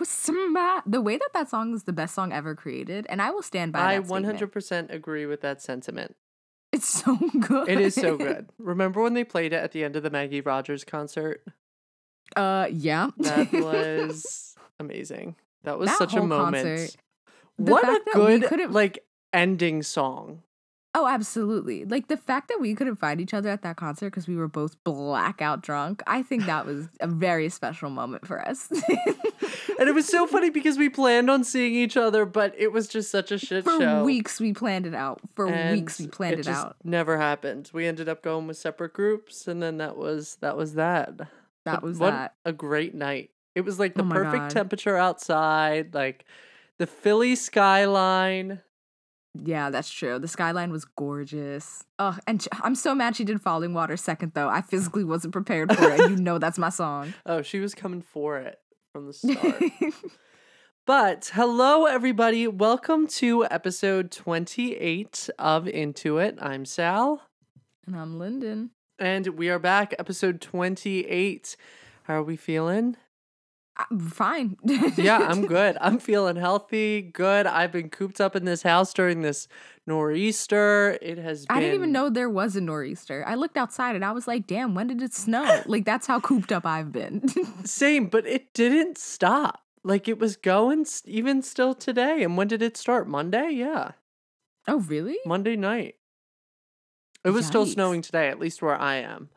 with somebody. The way that that song is the best song ever created, and I will stand by. I 100% agree with that sentiment. It's so good. It is so good. Remember when they played it at the end of the Maggie Rogers concert? Uh, yeah. That was amazing. That was That such a moment. concert, What a fact that we good like ending song. Oh, absolutely. Like the fact that we couldn't find each other at that concert because we were both blackout drunk. I think that was a very special moment for us. And it was so funny because we planned on seeing each other, but it was just such a shit For show. For weeks we planned it out. For weeks we planned it, just out. Never happened. We ended up going with separate groups, and then that was that was that. That was what that. a great night. It was like the Oh perfect God. temperature outside, like the Philly skyline. Yeah, that's true. The skyline was gorgeous. Oh, and I'm so mad she did Falling Water second though. I physically wasn't prepared for it. You know that's my song. Oh, she was coming for it from the start. but hello, everybody. Welcome to episode 28 of Into It. I'm Sal, and I'm Lyndon. and we are back, episode 28. How are we feeling? I'm fine. Yeah, I'm good. I'm feeling healthy, good. I've been cooped up in this house during this nor'easter. It has been I didn't even know there was a nor'easter. I looked outside and I was like, damn, when did it snow? like, that's how cooped up I've been. Same, but it didn't stop. Like it was going even still today. And when did it start? Monday? Yeah. oh, really? Monday night. It was still snowing today, at least where I am.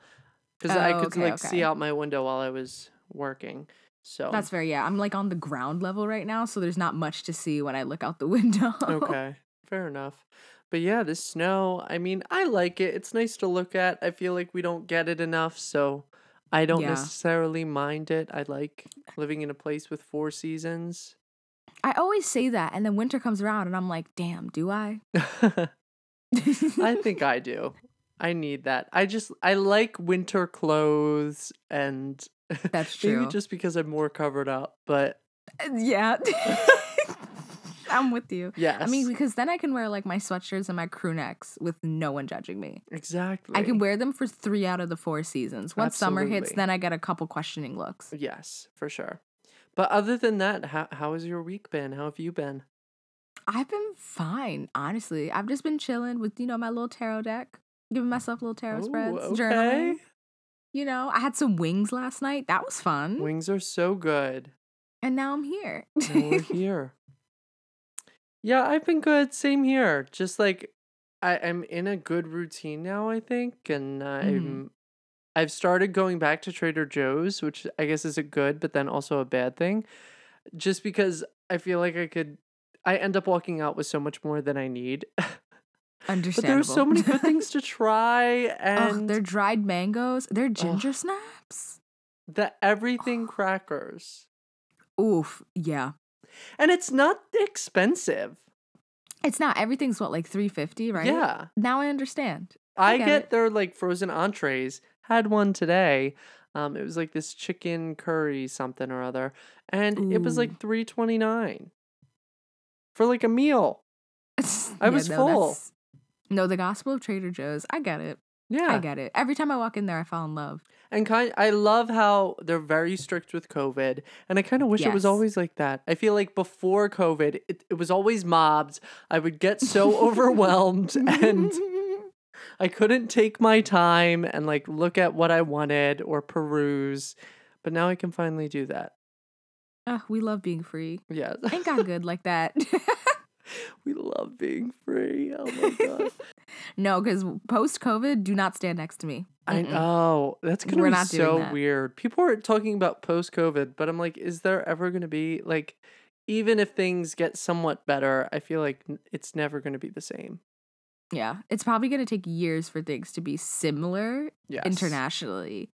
Because I Oh, could okay, like see out my window while I was working. So That's fair. Yeah, I'm like on the ground level right now, so there's not much to see when I look out the window. okay. Fair enough. But yeah, this snow, I mean, I like it. It's nice to look at. I feel like we don't get it enough, so I don't Yeah. necessarily mind it. I like living in a place with four seasons. I always say that, and then winter comes around, and I'm like, damn, do I? I think I do. I need that. I just I like winter clothes and That's true. maybe just because I'm more covered up, but uh, yeah. I'm with you. yes. I mean, because then I can wear like my sweatshirts and my crew necks with no one judging me. exactly. I can wear them for three out of the four seasons. Once summer hits, then I get a couple questioning looks. Yes, for sure. But other than that, how how has your week been? How have you been? I've been fine, honestly. I've just been chilling with, you know, my little tarot deck, giving myself little tarot Ooh, spreads, okay. journaling. You know, I had some wings last night. That was fun. Wings are so good. And now I'm here. And we're here. Yeah, I've been good. Same here. Just like I am in a good routine now, I think, and mm-hmm. I'm I've started going back to Trader Joe's, which I guess is a good, but then also a bad thing. Just because I feel like I could I end up walking out with so much more than I need. but Understandable. there are so many good things to try Ugh, and they're dried mangoes. They're ginger snaps. the everything crackers. Oof. Yeah. And it's not expensive. It's not. Everything's what, like 350 right? Yeah. Now I understand. I get get their like frozen entrees. Had one today. Um, it was like this chicken curry something or other, and it was like three twenty nine for like a meal. I was full. that's- No, the Gospel of Trader Joe's. I get it. Yeah, I get it. Every time I walk in there, I fall in love. and kind. I love how they're very strict with COVID, and I kind of wish it was always like that. I feel like before COVID, it, it was always mobbed. I would get so overwhelmed, and I couldn't take my time and like look at what I wanted or peruse. But now I can finally do that. Ugh, we love being free. Yes. Ain't got good like that. we love being free. Oh my god. no, because post COVID, do not stand next to me. I Mm-mm. know. That's gonna We're be so weird. People are talking about post COVID, but I'm like, is there ever gonna be like even if things get somewhat better, I feel like it's never gonna be the same. Yeah, it's probably going to take years for things to be similar Yes. internationally.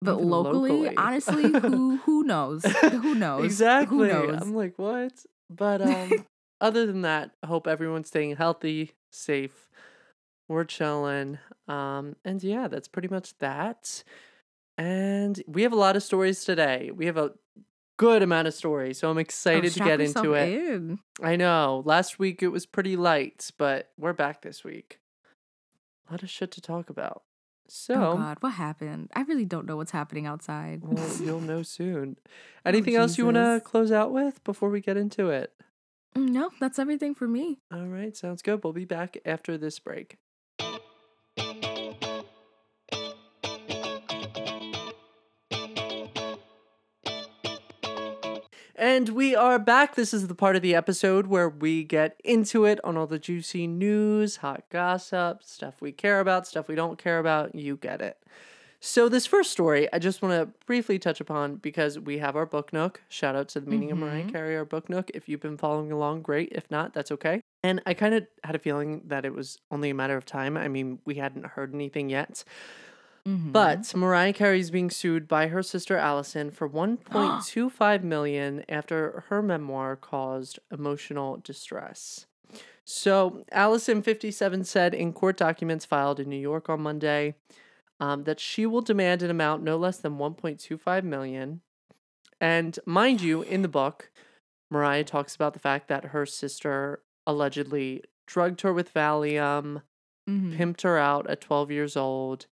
But locally, locally. honestly, who who knows? Who knows? Exactly. Who knows? I'm like, what? But um other than that, I hope everyone's staying healthy, safe. We're chilling. Um, and yeah, that's pretty much that. And we have a lot of stories today. We have a good amount of stories, so I'm Oh, excited to get into it. in. I know. Last week it was pretty light, but we're back this week. A lot of shit to talk about. So, oh God, what happened? I really don't know what's happening outside. well, you'll know soon. Anything else you want to close out with before we get into it? Mm, no, that's everything for me. All right, sounds good. We'll be back after this break. And we are back. This is the part of the episode where we get into it on all the juicy news, hot gossip, stuff we care about, stuff we don't care about. You get it. So, this first story, I just want to briefly touch upon because we have our book nook. Shout out to the meaning of Mariah Carey, our book nook. If you've been following along, great. If not, that's okay. And I kind of had a feeling that it was only a matter of time. I mean, we hadn't heard anything yet. Mhm. But Mariah Carey is being sued by her sister Allison for 1.25 million after her memoir caused emotional distress. So, Allison 57 said in court documents filed in New York on Monday um, that she will demand an amount no less than 1.25 million. And mind you, in the book, Mariah talks about the fact that her sister allegedly drugged her with Valium, Mhm. pimped her out at 12 years old,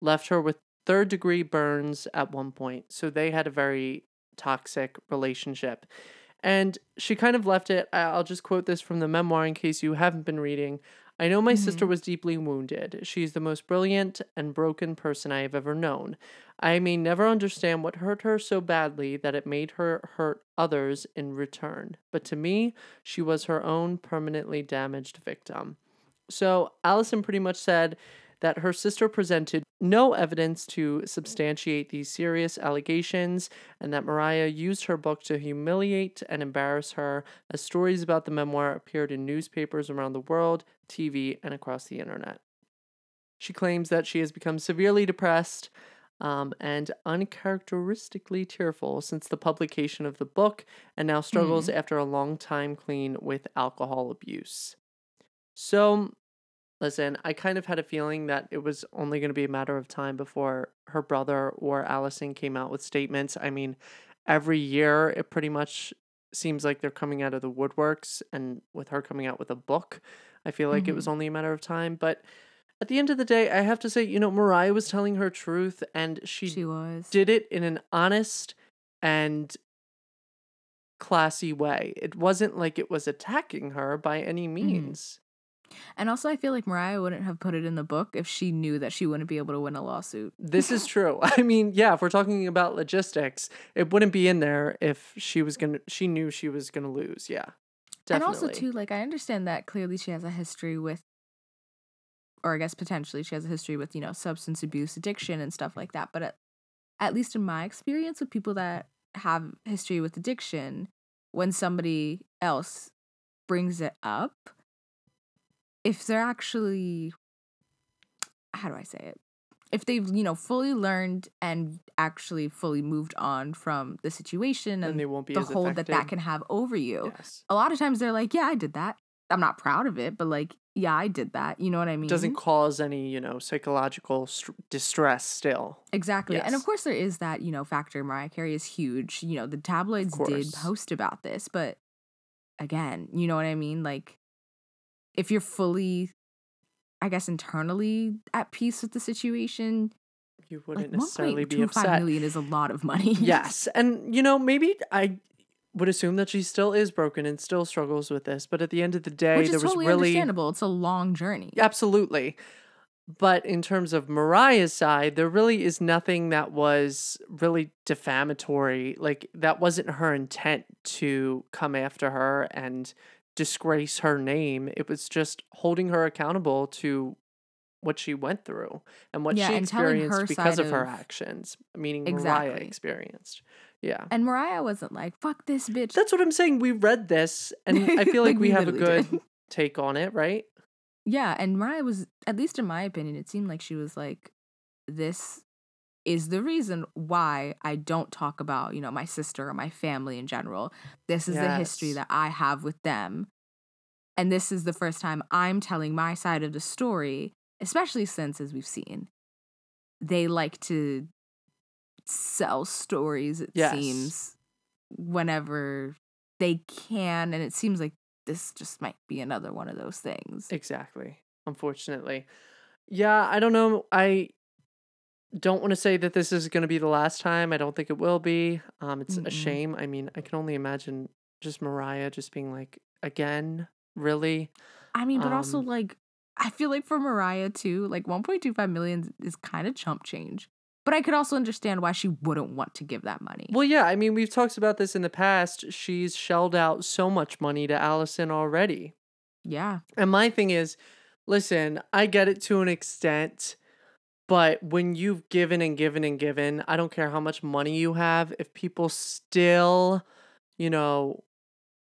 left her with third degree burns at one point. So they had a very toxic relationship. And she kind of left it. I'll just quote this from the memoir in case you haven't been reading. I know my sister mm-hmm. was deeply wounded. She's the most brilliant and broken person I have ever known. I may never understand what hurt her so badly that it made her hurt others in return. But to me, she was her own permanently damaged victim. So Allison pretty much said that her sister presented no evidence to substantiate these serious allegations and that Mariah used her book to humiliate and embarrass her as stories about the memoir appeared in newspapers around the world, TV, and across the internet. She claims that she has become severely depressed um, and uncharacteristically tearful since the publication of the book and now struggles after a long time clean with alcohol abuse. So, listen, I kind of had a feeling that it was only going to be a matter of time before her brother or Allison came out with statements. I mean, every year it pretty much seems like they're coming out of the woodworks, and with her coming out with a book, I feel like it was mm-hmm. only a matter of time. But at the end of the day, I have to say, you know, Mariah was telling her truth, and she, She was. did it in an honest and classy way. It wasn't like it was attacking her by any mm-hmm. means. And also, I feel like Mariah wouldn't have put it in the book if she knew that she wouldn't be able to win a lawsuit. This is true. I mean, yeah, if we're talking about logistics, it wouldn't be in there if she was gonna. She knew she was gonna lose. Yeah, definitely. And also, too, like, I understand that clearly she has a history with, or I guess potentially she has a history with, you know, substance abuse, addiction, and stuff like that. But at, at least in my experience with people that have history with addiction, when somebody else brings it up, if they're actually, how do I say it? If they've, you know, fully learned and actually fully moved on from the situation and and, they won't be the hold that that can have over you, Yes. a lot of times they're like, yeah, I did that. I'm not proud of it, but like, yeah, I did that. You know what I mean? It doesn't cause any, you know, psychological st- distress. Still, exactly. And of course, there is that, you know, factor. Mariah Carey is huge. You know, the tabloids did post about this, but again, you know what I mean? Like, if you're fully, I guess, internally at peace with the situation, you wouldn't necessarily be 1.25 upset. million is a lot of money. yes, and you know, maybe I would assume that she still is broken and still struggles with this. But at the end of the day, Which there is was totally really understandable. It's a long journey. Absolutely. But in terms of Mariah's side, there really is nothing that was really defamatory. Like, that wasn't her intent to come after her and disgrace her name. It was just holding her accountable to what she went through and what Yeah, she experienced because side of her actions, meaning Mariah Exactly. experienced. Yeah. And Mariah wasn't like, fuck this bitch. That's what I'm saying. We read this, and I feel like, Like, we, we have a good did. take on it, right? Yeah, and Mariah was, at least in my opinion, it seemed like she was like, this is the reason why I don't talk about, you know, my sister or my family in general. This is the history that I have with them. And this is the first time I'm telling my side of the story, especially since, as we've seen, they like to sell stories, it Yes. seems, whenever they can. And it seems like this just might be another one of those things. Exactly. Unfortunately. Yeah, I don't know. I don't want to say that this is going to be the last time. I don't think it will be. Um, it's a Mm-mm. shame. I mean, I can only imagine just Mariah just being like, again, really? I mean, but also Um, like I feel like for Mariah too, like 1.25 million is kind of chump change. But I could also understand why she wouldn't want to give that money. Well, yeah. I mean, we've talked about this in the past. She's shelled out so much money to Allison already. yeah. And my thing is, listen, I get it to an extent, but when you've given and given and given, I don't care how much money you have, if people still, you know,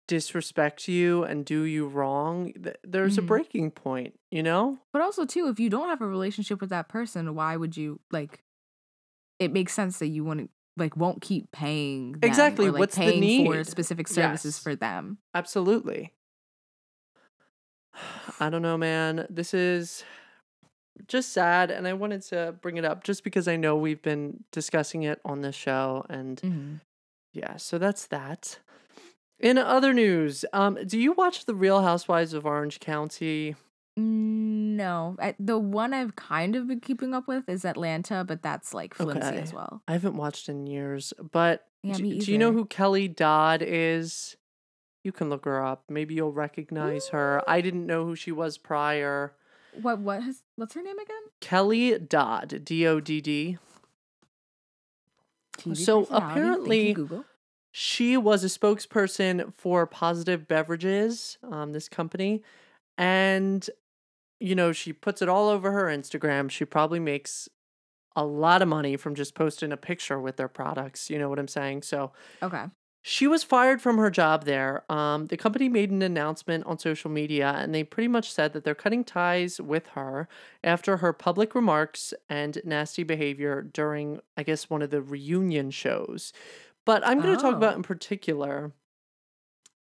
disrespect you and do you wrong, th- there's a Mhm. breaking point, you know? But also too, if you don't have a relationship with that person, why would you like it makes sense that you wouldn't like won't keep paying them Exactly, like, what's the need for specific services Yes. for them. Absolutely. I don't know, man. This is just sad. And I wanted to bring it up just because I know we've been discussing it on the show. And Mhm. Yeah, so that's that. In other news, um, do you watch The Real Housewives of Orange County? No, I, the one I've kind of been keeping up with is Atlanta, but that's like flimsy Okay. as well. I haven't watched in years, but Yeah, d- me do you know who Kelly Dodd is? You can look her up. Maybe you'll recognize her. I didn't know who she was prior. What what has what's her name again? Kelly Dodd, D O D D. So, personality. Thank you, apparently- She was a spokesperson for Positive Beverages, um, this company, and you know she puts it all over her Instagram. She probably makes a lot of money from just posting a picture with their products. You know what I'm saying? So Okay. She was fired from her job there. Um, the company made an announcement on social media, and they pretty much said that they're cutting ties with her after her public remarks and nasty behavior during, I guess, one of the reunion shows. But I'm going to talk about Oh. in particular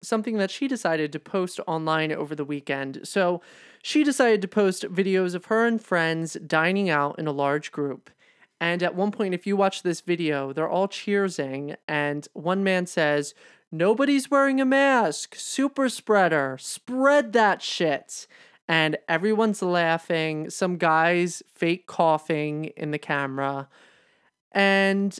something that she decided to post online over the weekend. So she decided to post videos of her and friends dining out in a large group. And at one point, if you watch this video, they're all cheersing, and one man says, Nobody's wearing a mask. Super spreader. Spread that shit. And everyone's laughing. Some guys fake coughing in the camera. And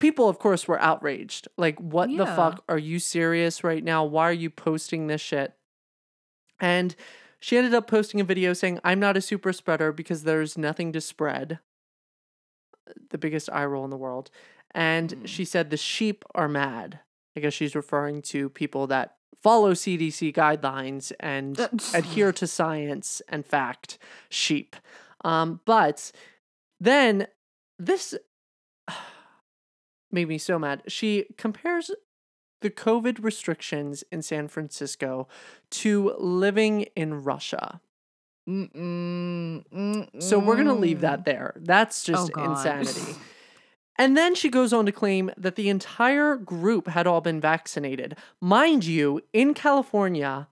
people, of course, were outraged. Like, what the fuck? Are you serious right now? Why are you posting this shit? And she ended up posting a video saying, I'm not a super spreader because there's nothing to spread. The biggest eye roll in the world. And Mm. she said, the sheep are mad. I guess she's referring to people that follow CDC guidelines and adhere to science and fact. Sheep. Um, but then this made me so mad. She compares the COVID restrictions in San Francisco to living in Russia. Mm-mm, So we're going to leave that there. That's Oh, just God. insanity. And then she goes on to claim that the entire group had all been vaccinated. Mind you, in California,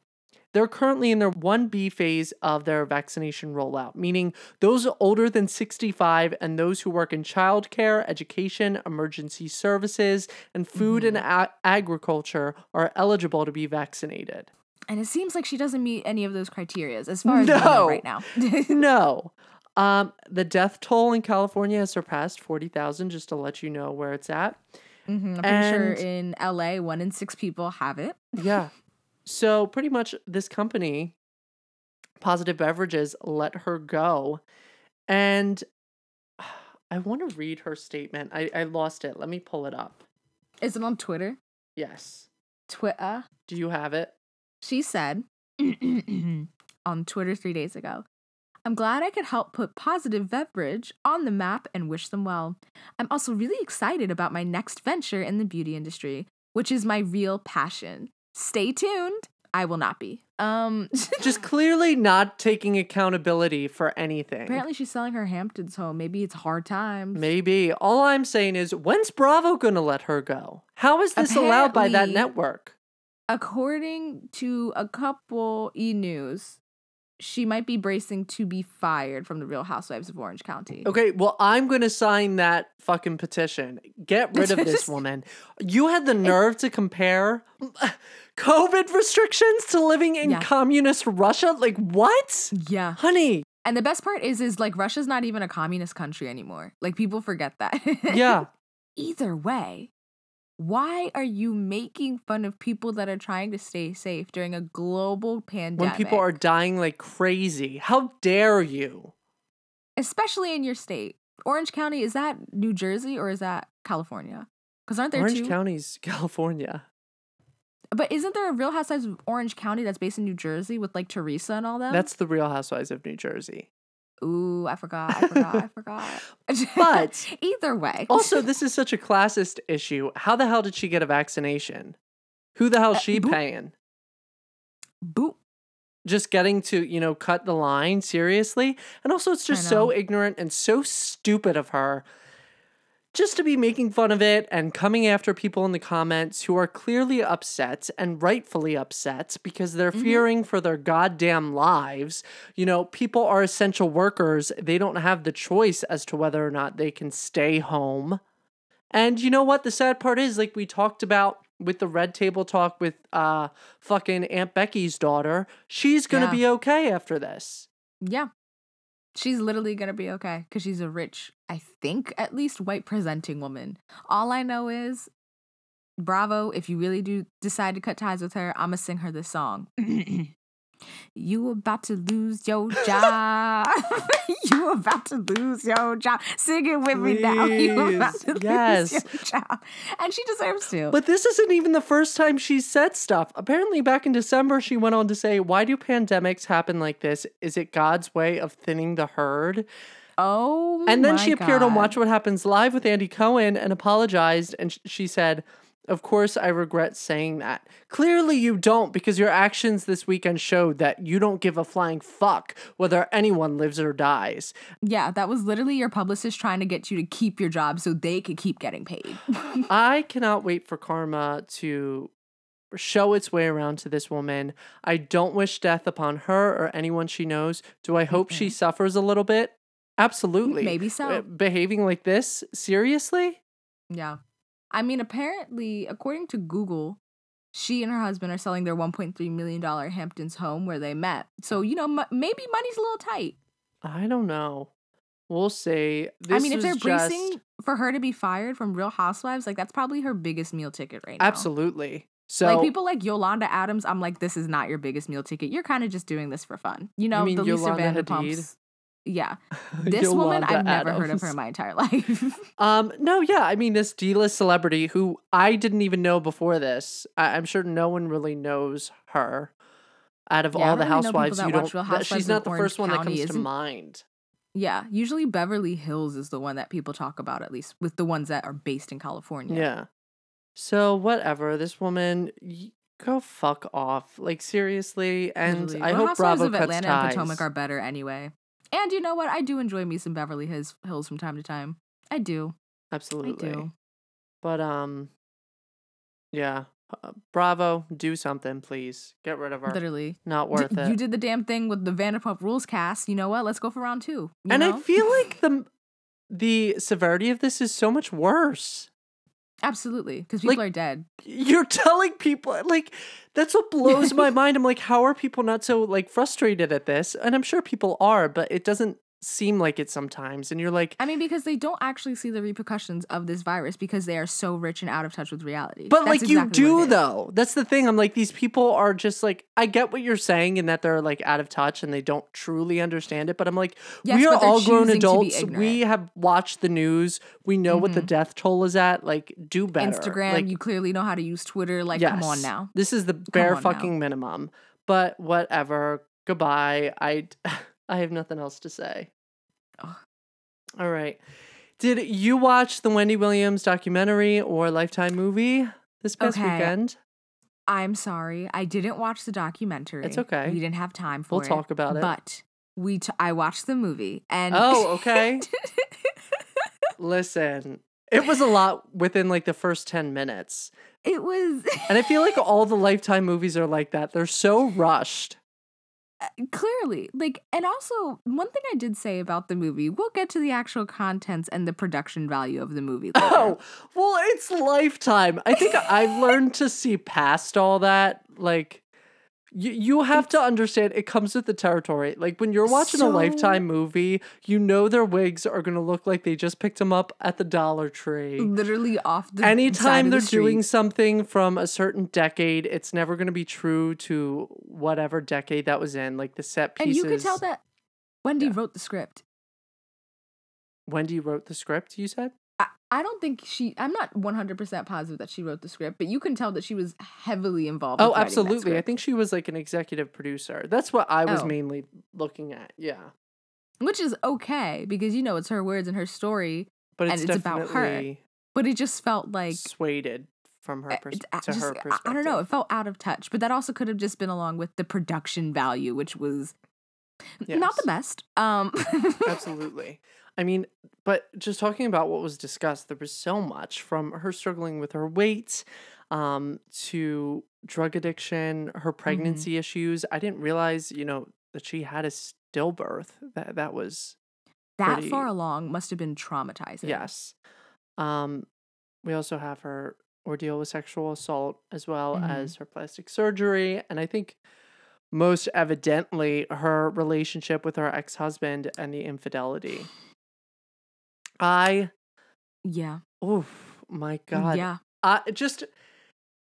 they're currently in their 1B phase of their vaccination rollout, meaning those older than 65 and those who work in childcare, education, emergency services, and food and mm-hmm. a- agriculture are eligible to be vaccinated. And it seems like she doesn't meet any of those criterias as far as we know No. right now. no. Um, the death toll in California has surpassed 40,000, just to let you know where it's at. Mhm, I'm pretty sure And- in LA, one in six people have it. Yeah. So pretty much this company, Positive Beverages, let her go. And I want to read her statement. I, I lost it. Let me pull it up. Is it on Twitter? Yes. Twitter. Do you have it? She said on Twitter three days ago, I'm glad I could help put Positive Beverage on the map and wish them well. I'm also really excited about my next venture in the beauty industry, which is my real passion. Stay tuned. I will not be. Um Just clearly not taking accountability for anything. apparently she's selling her Hamptons home. Maybe it's hard times. Maybe. All I'm saying is, when's Bravo going to let her go? How is this allowed by that Apparently- network? According to a couple e news, she might be bracing to be fired from the Real Housewives of Orange County. Okay, well, I'm going to sign that fucking petition. Get rid of this woman. You had the nerve to compare COVID restrictions to living in Yeah. communist Russia? Like, what? Yeah. Honey, And the best part is, is like Russia's not even a communist country anymore. Like people forget that. Yeah. Either way, why are you making fun of people that are trying to stay safe during a global pandemic? when people are dying like crazy. How dare you? especially in your state. Orange County is that New Jersey or is that California? Because aren't there Orange two? County's California. But isn't there a Real Housewives of Orange County that's based in New Jersey with like Teresa and all that? That's the Real Housewives of New Jersey. Ooh, I forgot, I forgot, I forgot. But either way, also, this is such a classist issue. How the hell did she get a vaccination? Who the hell Uh, she boop. paying? boop. Just getting to, you know, cut the line seriously. And also it's just so ignorant and so stupid of her just to be making fun of it and coming after people in the comments who are clearly upset and rightfully upset because they're Mhm. fearing for their goddamn lives. You know, people are essential workers. They don't have the choice as to whether or not they can stay home. And you know what the sad part is like we talked about with the red table talk with uh fucking Aunt Becky's daughter, she's going to Yeah. be okay after this. Yeah. She's literally gonna be okay because she's a rich, I think, at least white presenting woman. All I know is, bravo, if you really do decide to cut ties with her, I'ma sing her this song. you about to lose your job. you about to lose your job. Sing it with me now. You about to Yes. lose your job. And she deserves to. But this isn't even the first time she said stuff. Apparently, back in December, she went on to say, Why do pandemics happen like this? Is it God's way of thinning the herd? oh, And then she appeared on Watch What Happens Live with Andy Cohen and apologized. And sh- she said, Of course, I regret saying that. Clearly, you don't, because your actions this weekend showed that you don't give a flying fuck whether anyone lives or dies. Yeah, that was literally your publicist trying to get you to keep your job so they could keep getting paid. I cannot wait for karma to show its way around to this woman. I don't wish death upon her or anyone she knows. Do I hope she suffers a little bit? Absolutely. Maybe so. Behaving like this? Seriously? Yeah. I mean, apparently, according to Google, she and her husband are selling their $1.3 million Hamptons home where they met. So, you know, m- maybe money's a little tight. I don't know. We'll see. This I mean, if they're just- bracing for her to be fired from Real Housewives, like that's probably her biggest meal ticket right now. Absolutely. So like people like Yolanda Adams, I'm like, this is not your biggest meal ticket. You're kind of just doing this for fun. You know, mean the Lisa Vanderpumps. Yeah. This woman, I've never heard of her in my entire life. Um, no, yeah, I mean this D-list celebrity who I didn't even know before this. I- I'm sure no one really knows her. Out of Yeah, all the really housewives, that you don't. That- she's not the Orange first one that comes to mind. yeah. Usually Beverly Hills is the one that people talk about, at least with the ones that are based in California. Yeah. So whatever, this woman, y- go fuck off. Like seriously, and Literally. I Real hope Bravo of cuts Atlanta ties. and Potomac are better anyway. And you know what? I do enjoy me some Beverly Hills Hills from time to time. I do. Absolutely. I do. But um, yeah, uh, Bravo, do something, please. Get rid of her. Literally. Not D- worth it. You did the damn thing with the Vanderpump Rules cast. You know what? Let's go for round two. and I feel like the the severity of this is so much worse. Absolutely. Because Like- people are dead. You're telling people like that's what blows my mind. I'm like, how are people not so like frustrated at this? And I'm sure people are, but it doesn't seem like it sometimes. And you're like, I mean, because they don't actually see the repercussions of this virus because they are so rich and out of touch with reality. But That's like you exactly what do though. That's the thing. I'm like these people are just like I get what you're saying in that they're like out of touch and they don't truly understand it. But I'm like Yes, we are all grown choosing to be adults. We have watched the news. We know what the Mhm. death toll is at. Like do better. Instagram, Like, you clearly know how to use Twitter. Like, come on now. This is the bare on now. fucking minimum. But whatever. Goodbye. I I have nothing else to say. Ugh. All right. Did you watch the Wendy Williams documentary or Lifetime movie this past Okay. weekend? I'm sorry. I didn't watch the documentary. It's okay. We didn't have time for We'll it. talk about it. But we t- I watched the movie and Oh, okay. Listen, it was a lot within like the first 10 minutes. it was And I feel like all the Lifetime movies are like that. They're so rushed. Clearly like and also one thing I did say about the movie. We'll get to the actual contents and the production value of the movie. Oh, later. Oh, well, it's Lifetime. I think I've learned to see past all that. Like, You you have to understand it comes with the territory. Like when you're watching a lifetime movie, you know their wigs are gonna look like they just picked them up at the Dollar Tree. Literally off the Anytime they're doing something from a certain decade, it's never gonna be true to whatever decade that was in. Like the set pieces. and you could tell that Wendy Yeah. wrote the script. Wendy wrote the script. You said. I, I don't think she. I'm not 100 percent positive that she wrote the script, but you can tell that she was heavily involved. Oh, with writing that absolutely. I think she was like an executive producer. That's what I was Oh. mainly looking at. Yeah. which is okay because you know it's her words and her story, But And it's, it's about her, but it just felt like swayed from her uh, pers- it's to just- her perspective. I don't know. It felt out of touch, but that also could have just been along with the production value, which was not the best. Um, Absolutely. I mean, but just talking about what was discussed, there was so much from her struggling with her weight um, to drug addiction, Mm-hmm. her pregnancy issues. I didn't realize, you know, that she had a stillbirth. That that was that pretty- far along must have been traumatizing. yes. Um, we also have her ordeal with sexual assault as well Mhm. as her plastic surgery, and I think most evidently her relationship with her ex-husband and the infidelity. I Yeah. oh my god. Yeah. I just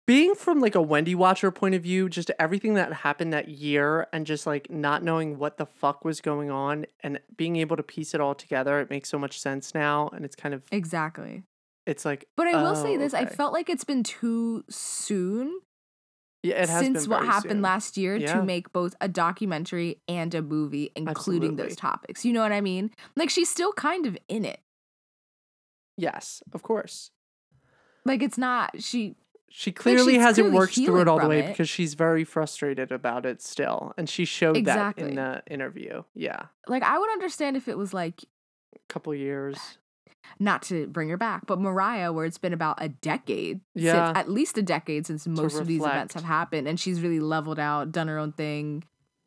being from like a Wendy watcher point of view, just everything that happened that year and just like not knowing what the fuck was going on and being able to piece it all together, it makes so much sense now and it's kind of Exactly. it's like But I will Oh, say this: I felt like it's been too soon yeah, it has since what happened soon. last year Yeah. to make both a documentary and a movie, including those topics. You know what I mean? Like she's still kind of in it. Yes, of course. Like it's not she. She clearly hasn't clearly worked through it all the way it. because she's very frustrated about it still. And she showed that in the interview. Yeah. Like I would understand if it was like A couple years. not to bring her back, but Mariah, where it's been about a decade, since- Yeah. at least a decade since most of these events have happened, and she's really leveled out, done her own thing,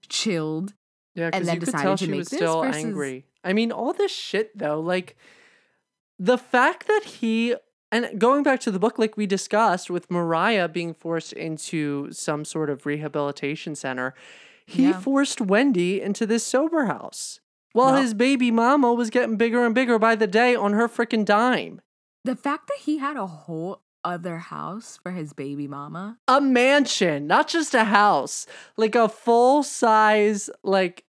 chilled. Yeah, and then you decided tell to she make was this still versus- angry. I mean, all this shit though, like the fact that he and going back to the book, like we discussed, with Mariah being forced into some sort of rehabilitation center, he Yeah. forced Wendy into this sober house. While Well- his baby mama was getting bigger and bigger by the day on her freaking dime. The fact that he had a whole other house for his baby mama. A mansion, not just a house, like a full size, like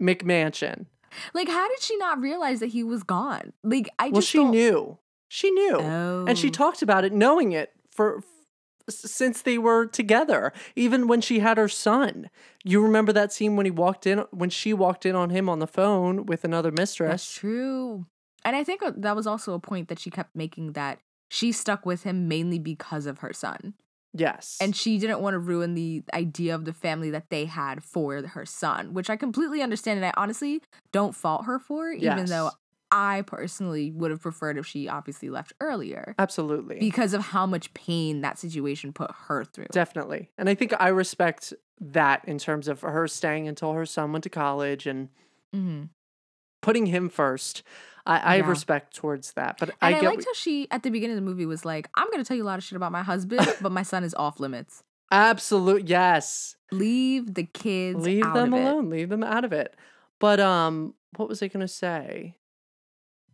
McMansion. Like, how did she not realize that he was gone? Like, I just Well, just she don't- knew. She knew. Oh. and she talked about it knowing it for since they were together even when she had her son you remember that scene when he walked in when she walked in on him on the phone with another mistress. That's true. And I think uh, that was also a point that she kept making that she stuck with him mainly because of her son. Yes. And she didn't want to ruin the idea of the family that they had for her son, which I completely understand. And I honestly don't fault her for, even though I personally would have preferred if she obviously left earlier absolutely. because of how much pain that situation put her through. definitely. And i think i respect that in terms of her staying until her son went to college and hmm putting him first i, I have Yeah. respect towards that but i I, get liked how she, at the beginning of the movie, was like, I'm going to tell you a lot of shit about my husband, but my son is off limits. absolute yes Leave the kids leave out them of it. alone leave them out of it but um what was i going to say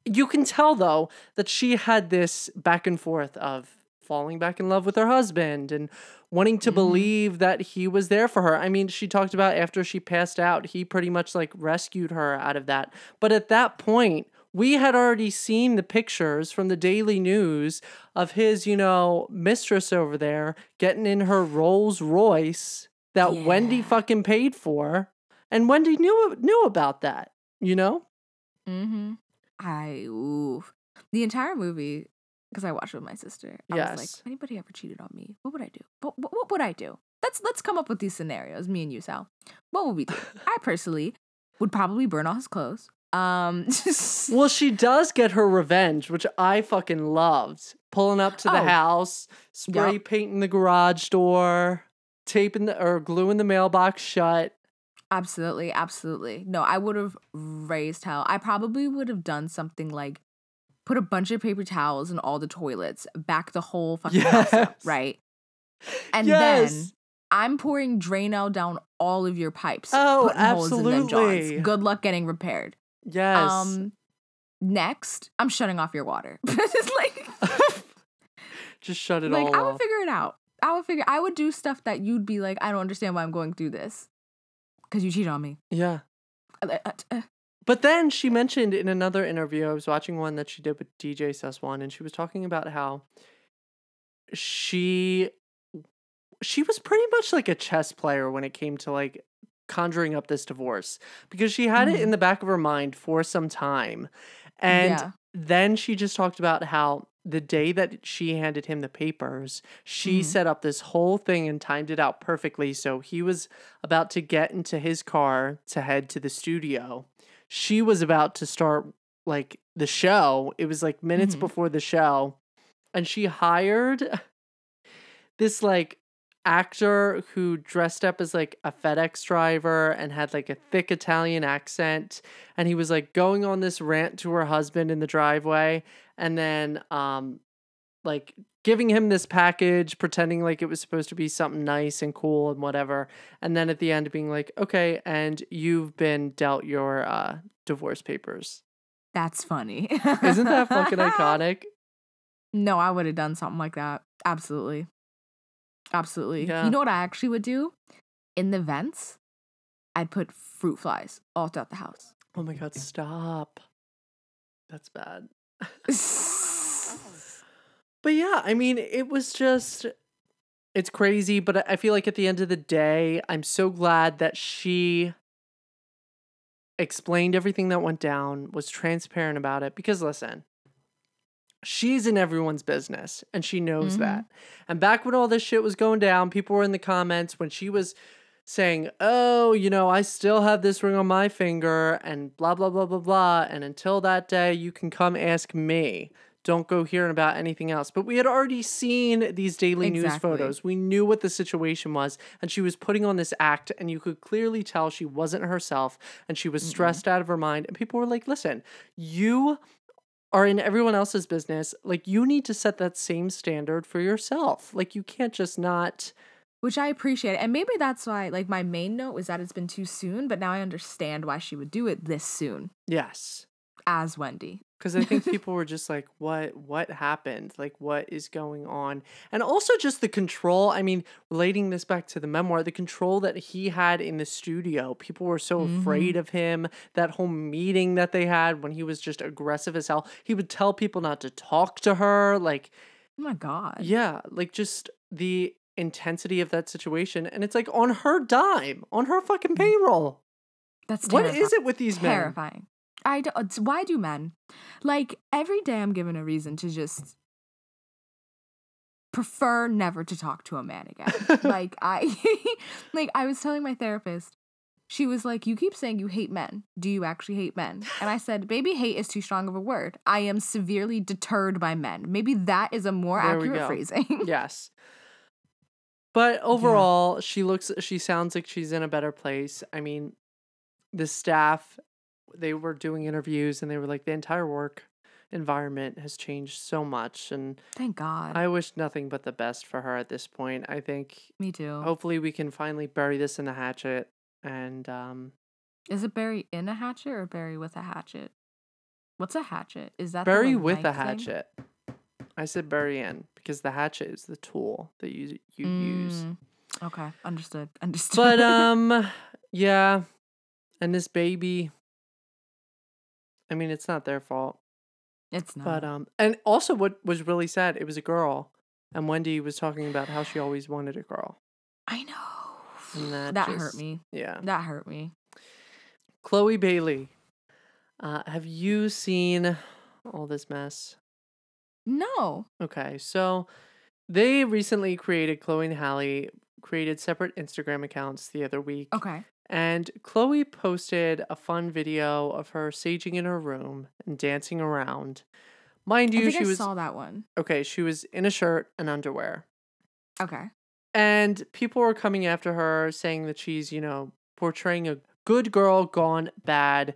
you can tell though that she had this back and forth of falling back in love with her husband and wanting to Mhm. believe that he was there for her i mean she talked about after she passed out he pretty much like rescued her out of that but at that point we had already seen the pictures from the Daily News of his, you know, mistress over there getting in her Rolls Royce that Wendy fucking paid for, and Wendy knew knew about that. You know? Mm-hmm. I ooh. The entire movie, because I watched it with my sister. I was Yes. like, if anybody ever cheated on me, what would I do? What, what, what would I do? Let's let's come up with these scenarios, me and you, Sal. What would we do? I personally would probably burn all his clothes. Um, Well, she does get her revenge, which I fucking loved. Pulling up to the Oh. house, spray Yup. painting the garage door, taping the or gluing the mailbox shut. absolutely, absolutely. No, I would have raised hell. I probably would have done something like put a bunch of paper towels in all the toilets, back the whole fucking house up, right? And then I'm pouring Drano down all of your pipes. Oh, putting holes in them absolutely. Good luck getting repaired. Yes. Um, next, I'm shutting off your water. It's like, Just shut it like all I would off. figure it out. I would figure. I would do stuff that you'd be like, I don't understand why I'm going through this, because you cheated on me. yeah. Uh, uh, uh, But then she mentioned in another interview, I was watching one that she did with DJ Suss One, and she was talking about how she she was pretty much like a chess player when it came to like conjuring up this divorce because she had it in Mhm. the back of her mind for some time. And yeah. then she just talked about how the day that she handed him the papers, she Mhm. set up this whole thing and timed it out perfectly. So he was about to get into his car to head to the studio. She was about to start like the show. It was like minutes Mhm. before the show. And she hired this like actor who dressed up as like a FedEx driver and had like a thick Italian accent and he was like going on this rant to her husband in the driveway and then um like giving him this package pretending like it was supposed to be something nice and cool and whatever and then at the end being like okay and you've been dealt your uh divorce papers That's funny. isn't that fucking iconic No, I would have done something like that. Absolutely. Absolutely. Yeah. You know what I actually would do? In the vents, I'd put fruit flies all throughout the house. oh my god stop that's bad But yeah, I mean, it was just it's crazy, but I- I feel like at the end of the day, I'm so glad that she explained everything that went down, was transparent about it because listen, she's in everyone's business and she knows Mhm. that. And back when all this shit was going down, people were in the comments when she was saying, "Oh, you know, I still have this ring on my finger and blah blah blah blah blah, and until that day, you can come ask me." Don't go hearing about anything else. But we had already seen these daily news photos. We knew what the situation was. And she was putting on this act, and you could clearly tell she wasn't herself and she was Mm-mm. stressed out of her mind. And people were like, listen, you are in everyone else's business. Like, you need to set that same standard for yourself. Like, you can't just not. Which I appreciate. And maybe that's why, like, my main note was that it's been too soon, but now I understand why she would do it this soon Yes. As Wendy. because I think people were just like, "What? What happened? Like, what is going on?" And also just the control. I mean, relating this back to the memoir, the control that he had in the studio. People were so afraid mm-hmm. of him. That whole meeting that they had when he was just aggressive as hell. He would tell people not to talk to her. Like, Oh my God. yeah, like just the intensity of that situation. And it's like on her dime, on her fucking mm. payroll. That's What terrifying. is it with these men? terrifying. I don't, uh, why do men like every day I'm given a reason to just prefer never to talk to a man again. like I like I was telling my therapist she was like, You keep saying you hate men. Do you actually hate men? And I said, Baby, hate is too strong of a word. I am severely deterred by men. Maybe that is a more There accurate phrasing. yes. But overall, she looks she sounds like she's in a better place. I mean, the staff they were doing interviews and they were like the entire work environment has changed so much and Thank God. I wish nothing but the best for her at this point. I think Me too. hopefully we can finally bury this in the hatchet and um Is it bury in a hatchet or bury with a hatchet? What's a hatchet? Is that the, bury with a knife thing? hatchet. I said bury in because the hatchet is the tool that you you use. Mm, Okay, understood. Understood. But um yeah. And this baby I mean it's not their fault. it's not. But um and also what was really sad, it was a girl. And Wendy was talking about how she always wanted a girl. I know. And that that hurt me. Yeah. That hurt me. Chloe Bailey. Uh have you seen all this mess? No. Okay, so they recently created Chloe and Halle created separate Instagram accounts the other week. Okay. And Chloe posted a fun video of her saging in her room and dancing around. Mind you, she I was saw that one. okay, she was in a shirt and underwear. Okay. And people were coming after her saying that she's, you know, portraying a good girl gone bad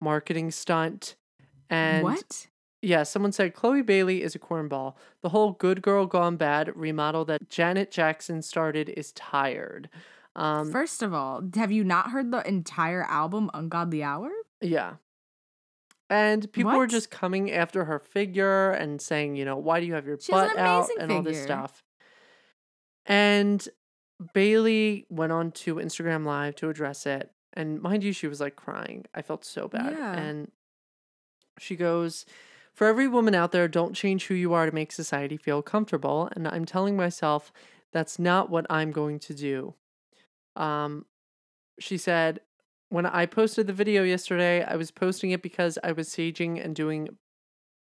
marketing stunt. And what? yeah, someone said Chloe Bailey is a cornball. The whole good girl gone bad remodel that Janet Jackson started is tired. Um, First of all, have you not heard the entire album Ungodly Hour? yeah. And people were just coming after her figure and saying, you know, why do you have your She butt an out and all this stuff. And Bailey went on to Instagram Live to address it. And mind you, she was like crying. I felt so bad. Yeah. And she goes, For every woman out there, don't change who you are to make society feel comfortable. And I'm telling myself that's not what I'm going to do. Um, she said, When I posted the video yesterday, I was posting it because I was saging and doing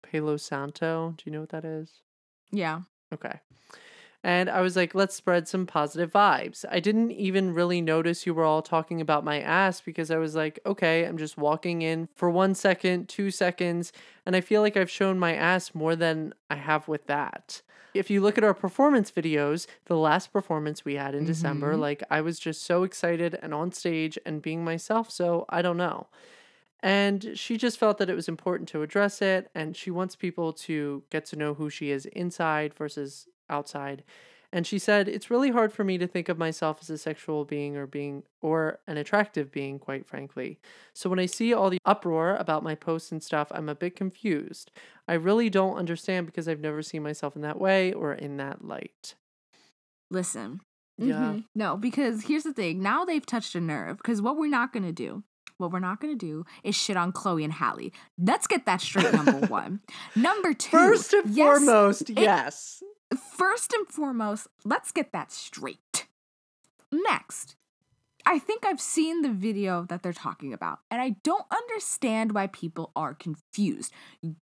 Palo Santo. Do you know what that is? Yeah. Okay. And I was like, let's spread some positive vibes. I didn't even really notice you were all talking about my ass because I was like, okay, I'm just walking in for one second, two seconds, and I feel like I've shown my ass more than I have with that. If you look at our performance videos, the last performance we had in December, Mhm. like I was just so excited and on stage and being myself. So I don't know. And she just felt that it was important to address it. And she wants people to get to know who she is inside versus outside. And she said, It's really hard for me to think of myself as a sexual being or being or an attractive being, quite frankly. So when I see all the uproar about my posts and stuff, I'm a bit confused. I really don't understand because I've never seen myself in that way or in that light. Listen. Yeah. Mhm. No, because here's the thing. Now they've touched a nerve. Because what we're not going to do, what we're not going to do is shit on Chloe and Halle. Let's get that straight, number one. Number two. First and yes, foremost, yes. First and foremost, let's get that straight. Next, I think I've seen the video that they're talking about, and I don't understand why people are confused.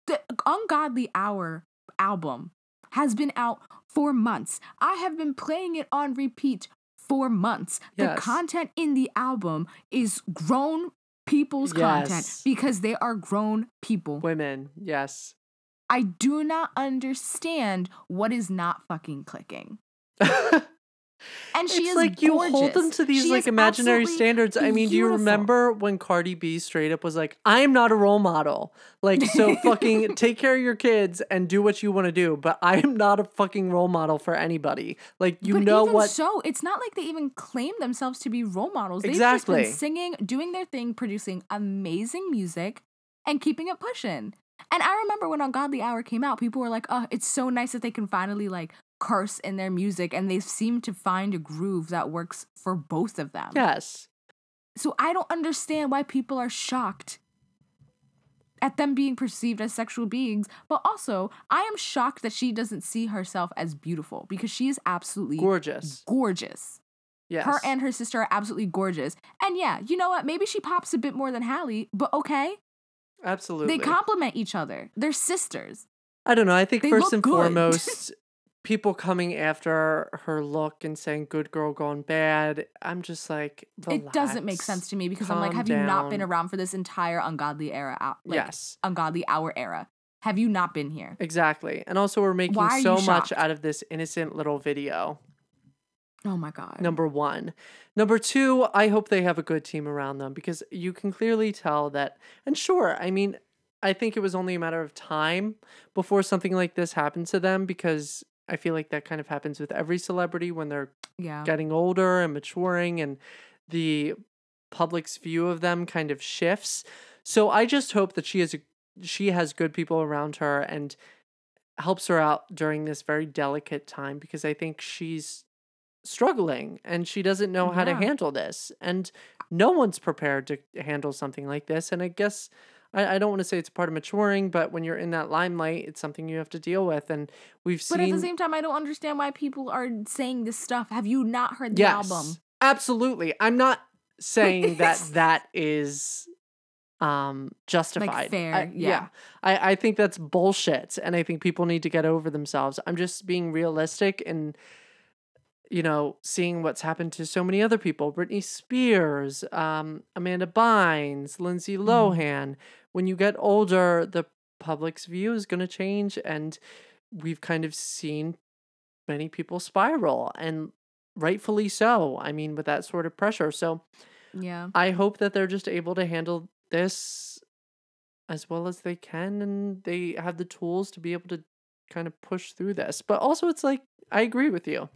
The Ungodly Hour album has been out for months. I have been playing it on repeat for months. The content in the album is grown people's content because they are grown people. Women, yes. I do not understand what is not fucking clicking. And she it's is like you hold them to these She like imaginary standards. I mean, do you remember when Cardi B straight up was like, "I am not a role model. Like, so fucking take care of your kids and do what you want to do, but I am not a fucking role model for anybody." Like, you but know what? So it's not like they even claim themselves to be role models. They've Exactly. just been singing, doing their thing, producing amazing music, and keeping it pushing. And I remember when Ungodly Hour came out, people were like, "Oh, it's so nice that they can finally like curse in their music, and they seem to find a groove that works for both of them." yes. So I don't understand why people are shocked at them being perceived as sexual beings, but also I am shocked that she doesn't see herself as beautiful because she is absolutely Gorgeous. gorgeous. Yes. Her and her sister are absolutely gorgeous. And yeah, you know what? Maybe she pops a bit more than Halle, but okay. Absolutely. They complement each other. They're sisters. I don't know. I think They first and good. foremost, people coming after her look and saying "good girl gone bad." I'm just like, It doesn't make sense to me because I'm like, have you not been around for this entire ungodly era? Like, yes. Ungodly hour era. Have you not been here? Exactly. And also, we're making Why are you so much out of this innocent little video. Oh my god. Number one. Number two, I hope they have a good team around them because you can clearly tell that. And sure, I mean, I think it was only a matter of time before something like this happened to them because I feel like that kind of happens with every celebrity when they're Yeah. getting older and maturing and the public's view of them kind of shifts. So I just hope that she has a, she has good people around her and helps her out during this very delicate time because I think she's struggling and she doesn't know how to handle this and no one's prepared to handle something like this and I guess I, I don't want to say it's part of maturing, but when you're in that limelight, it's something you have to deal with. And we've seen. But at the same time, I don't understand why people are saying this stuff. Have you not heard the yes, album? absolutely. I'm not saying that that is um justified. fair, I- yeah. I, I think that's bullshit and I think people need to get over themselves. I'm just being realistic and you know, seeing what's happened to so many other people, Britney Spears, um, Amanda Bynes, Lindsay Mm-hmm. Lohan. When you get older, the public's view is going to change, and we've kind of seen many people spiral, and rightfully so. I mean, with that sort of pressure. So Yeah. I hope that they're just able to handle this as well as they can and they have the tools to be able to kind of push through this. But also it's like I agree with you.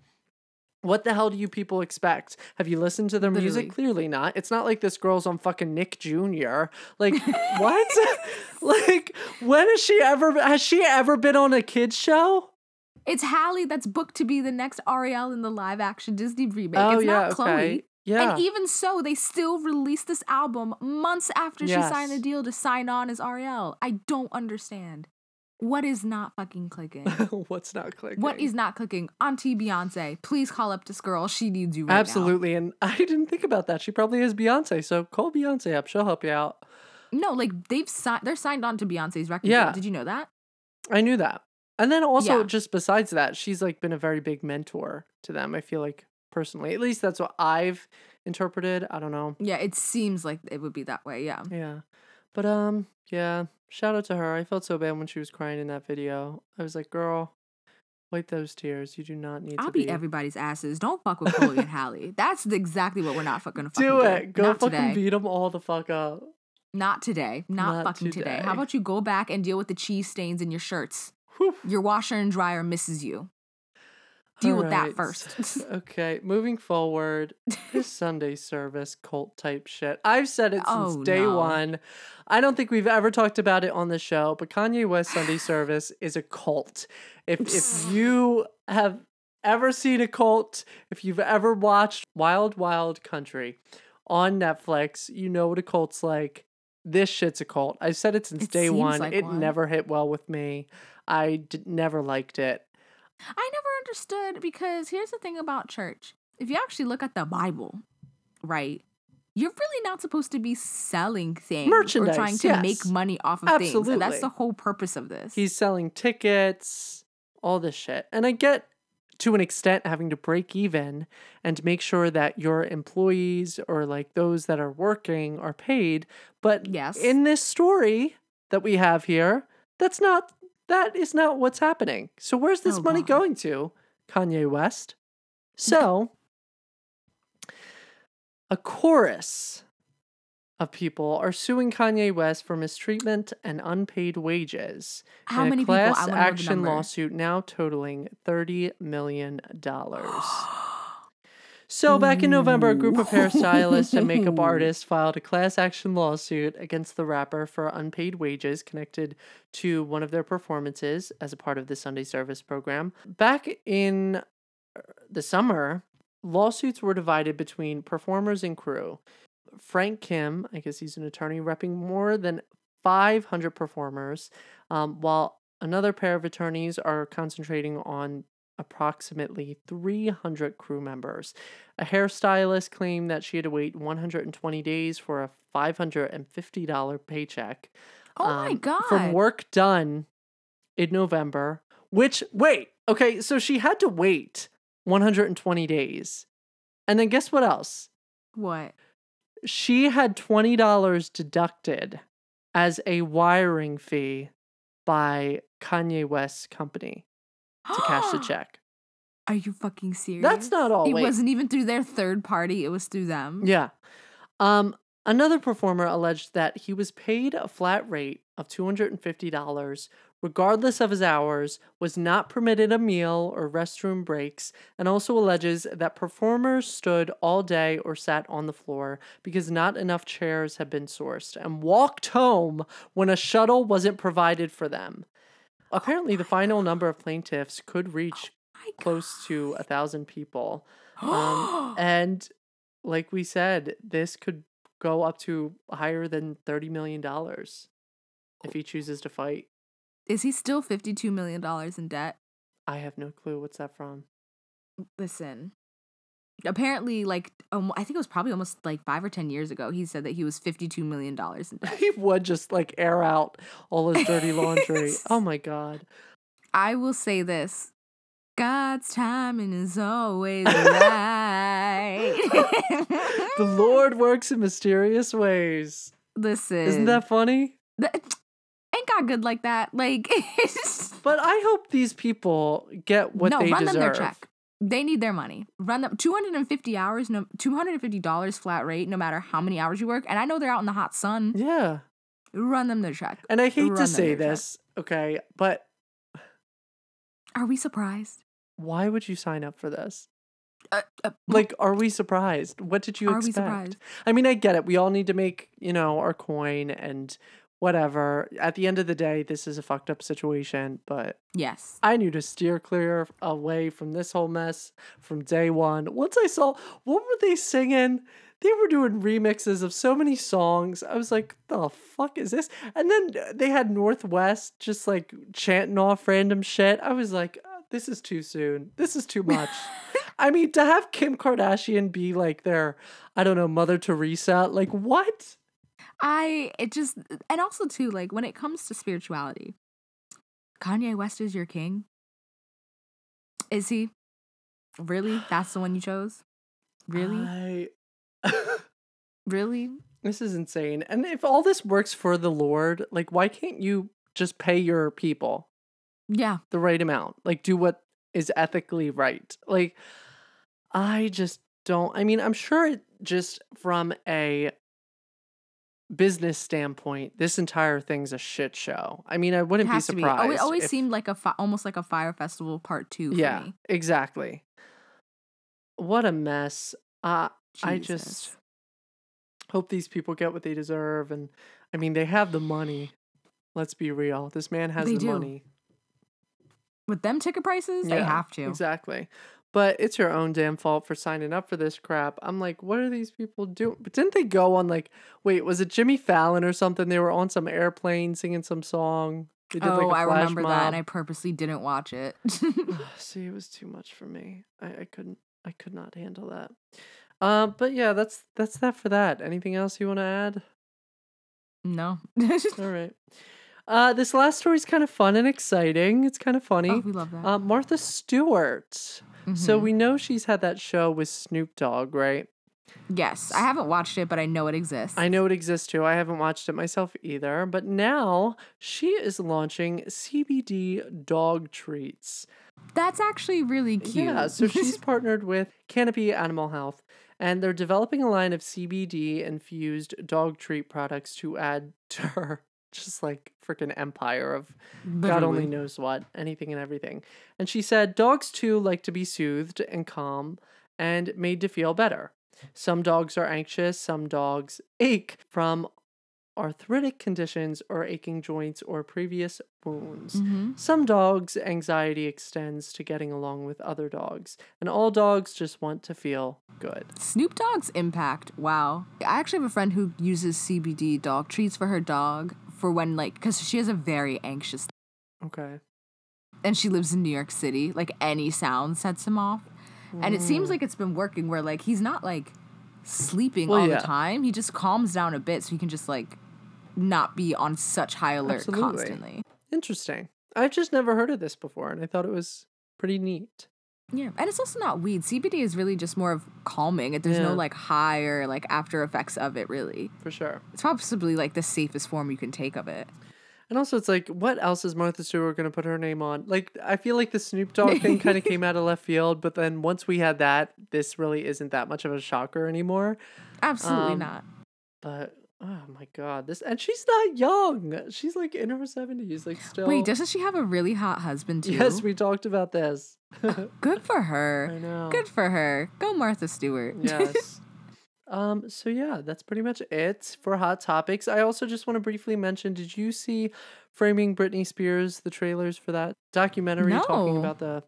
What the hell do you people expect? Have you listened to their Literally. music? Clearly not. It's not like this girl's on fucking Nick Jr. Like what? like when has she ever has she ever been on a kids show? It's Halle that's booked to be the next Ariel in the live action Disney remake. oh it's yeah, not Chloe. okay. Yeah. And even so, they still released this album months after she signed the deal to sign on as Ariel. I don't understand. What is not fucking clicking? What's not clicking? what is not clicking? Auntie Beyonce, please call up this girl. She needs you right now. Absolutely. And I didn't think about that. She probably is Beyonce. So call Beyonce up. She'll help you out. No, like they've signed. They're signed on to Beyonce's record. Yeah. deal. Did you know that? I knew that. And then also, Yeah. just besides that, she's like been a very big mentor to them. I feel like personally, at least that's what I've interpreted. I don't know. Yeah, it seems like it would be that way. Yeah. Yeah. But, um, yeah, shout out to her. I felt so bad when she was crying in that video. I was like, girl, wipe those tears. You do not need to. I'll be. everybody's asses. Don't fuck with Chloe and Halle. That's exactly what we're not fucking fucking do it. Go Not fucking today. beat them all the fuck up. Not today. Not, Not fucking today. today. How about you go back and deal with the cheese stains in your shirts? Whew. Your washer and dryer misses you. Deal with that first. okay, moving forward, this Sunday service cult type shit. I've said it since Oh, day no. one. I don't think we've ever talked about it on the show, but Kanye West Sunday service is a cult. If if you have ever seen a cult, if you've ever watched Wild Wild Country on Netflix, you know what a cult's like. This shit's a cult. I've said it since It day one. like it one. never hit well with me. I d- never liked it. I never understood because here's the thing about church. If you actually look at the Bible, right, you're really not supposed to be selling things Merchandise, or trying to make money off of things. And that's the whole purpose of this. He's selling tickets, all this shit. And I get to an extent having to break even and make sure that your employees or like those that are working are paid. But Yes. in this story that we have here, that's not that is not what's happening. So where's this Oh, money God. going to? Kanye West. So a chorus of people are suing Kanye West for mistreatment and unpaid wages. How many a people? Class the action lawsuit now totaling $30 million. So, back in November, a group of hairstylists and makeup artists filed a class action lawsuit against the rapper for unpaid wages connected to one of their performances as a part of the Sunday service program. Back in uh, the summer, lawsuits were divided between performers and crew. Frank Kim, I guess he's an attorney, repping more than 500 performers, um, while another pair of attorneys are concentrating on approximately 300 crew members. A hairstylist claimed that she had to wait 120 days for a $550 paycheck oh my um, god. from work done in November. Which, wait, okay, so she had to wait 120 days. And then guess what else? What? She had $20 deducted as a wiring fee by Kanye West's company to cash the check. Are you fucking serious? That's not all. It wait. wasn't even through their third party. It was through them. Yeah. Um, another performer alleged that he was paid a flat rate of $250 regardless of his hours, was not permitted a meal or restroom breaks, and also alleges that performers stood all day or sat on the floor because not enough chairs had been sourced and walked home when a shuttle wasn't provided for them. Apparently, the final number of plaintiffs could reach My close to a thousand people. Um, and like we said, this could go up to higher than $30 million if he chooses to fight. Is he still $52 million in debt? I have no clue what's that from. Listen. Apparently, like, um, I think it was probably almost like five or 10 years ago, he said that he was $52 million in debt. He would just like air out all his dirty laundry. oh my God. I will say this God's timing is always right. The Lord works in mysterious ways. Listen. Isn't that funny? Ain't God good like that? Like, But I hope these people get what no, they run deserve. them their check. They need their money. Run them 250 hours, no $250 flat rate, no matter how many hours you work. And I know they're out in the hot sun. Yeah. Run them the check. And I hate Run to say their check. this, okay, but Are we surprised? why would you sign up for this? Uh, uh, Like, are we surprised? What did you expect? I mean, I get it. We all need to make, you know, our coin and whatever. At the end of the day, this is a fucked up situation, but yes. I knew to steer clear away from this whole mess from day one. Once I saw what were they singing? They were doing remixes of so many songs. I was like, the fuck is this? And then they had North West just like chanting off random shit. I was like, "Uh, this is too soon. This is too much. I mean, to have Kim Kardashian be like their, I don't know, Mother Teresa, like what? I it just and also too like when it comes to spirituality, Kanye West is your king. Is he? Really? That's the one you chose? Really? I... really? This is insane. And if all this works for the Lord, like why can't you just pay your people Yeah. the right amount? Like do what is ethically right. Like I just don't I mean, I'm sure it just from a business standpoint, this entire thing's a shit show. I mean, I It wouldn't be be. surprised. Oh, it always if- seemed like a fi- almost like a Fyre Festival part two. For Yeah, me. exactly. What a mess. Uh I just hope these people get what they deserve and I mean they have the money. Let's be real. This man has They the do. money. with them ticket prices, they have to. Exactly. But it's your own damn fault for signing up for this crap. I'm like, what are these people doing? But didn't they go on like wait, was it Jimmy Fallon or something? They were on some airplane singing some song. They did Oh, like I remember that, and I purposely didn't watch it. See, it was too much for me. I, I couldn't I could not handle that. Um, but yeah, that's that's that for that. Anything else you want to add? no. All right. Uh, this last story is kind of fun and exciting. It's kind of funny. oh, we love that. uh, Martha Stewart. So Mhm. we know she's had that show with Snoop Dogg, right? yes, I haven't watched it, but I know it exists. I know it exists too. I haven't watched it myself either. But now she is launching CBD dog treats. That's actually really cute. Yeah, so she's partnered with Canopy Animal Health, and they're developing a line of CBD infused dog treat products to add to her just like freaking empire of God only knows what, anything and everything. And she said dogs too like to be soothed and calm and made to feel better. Some dogs are anxious, some dogs ache from arthritic conditions or aching joints or previous wounds. Mhm. Some dogs' anxiety extends to getting along with other dogs, and all dogs just want to feel good. Snoop Dogg's impact. Wow. I actually have a friend who uses CBD dog treats for her dog for when like because she has a very anxious Okay. and she lives in New York City. Like any sound sets him off, and it Mm. seems like it's been working. Where like he's not like sleeping Well, all yeah. the time. He just calms down a bit so he can just like not be on such high alert Absolutely. constantly. Interesting. I've just never heard of this before, and I thought it was pretty neat. Yeah, and it's also not weed. CBD is really just more of calming. There's Yeah. no like high or like after effects of it. Really, For sure. it's possibly like the safest form you can take of it. And also, it's like, what else is Martha Stewart going to put her name on? Like, I feel like the Snoop Dogg thing kind of came out of left field, but then once we had that, this really isn't that much of a shocker anymore. Absolutely Um, not. But oh my god, this and she's not young. She's like in her seventies, like still. Wait, doesn't she have a really hot husband too? yes, we talked about this. Good for her. I know. Good for her. Go Martha Stewart. yes. Um, so yeah, that's pretty much it for hot topics. I also just want to briefly mention, did you see Framing Britney Spears, the trailers for that documentary talking about the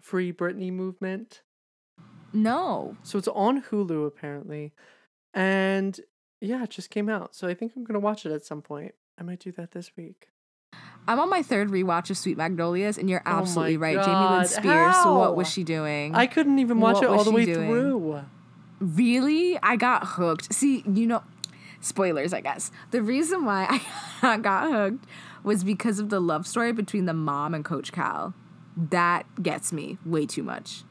Free Britney movement? no. So it's on Hulu apparently. And yeah, it just came out. So I think I'm gonna watch it at some point. I might do that this week. I'm on my third rewatch of Sweet Magnolias, and you're Oh absolutely right. Jamie Lynn God, Spears. So what was she doing? I couldn't even watch What it all the way doing? through. Really? I got hooked. See, you know, spoilers, I guess. The reason why I got hooked was because of the love story between the mom and Coach Cal. That gets me way too much.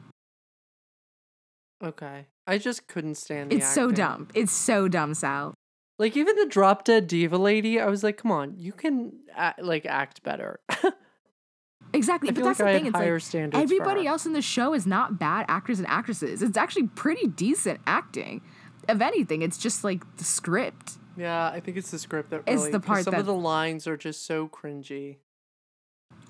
Okay. I just couldn't stand the It's so dumb. It's so dumb, Sal. Like even the drop dead diva lady, I was like, come on, you can act, like act better. Exactly. I but that's like the thing. It's like everybody else in the show is not bad actors and actresses. It's actually pretty decent acting. If anything, it's just like the script. Yeah, I think it's the script that It's really. the 'cause part some of the lines are just so cringy.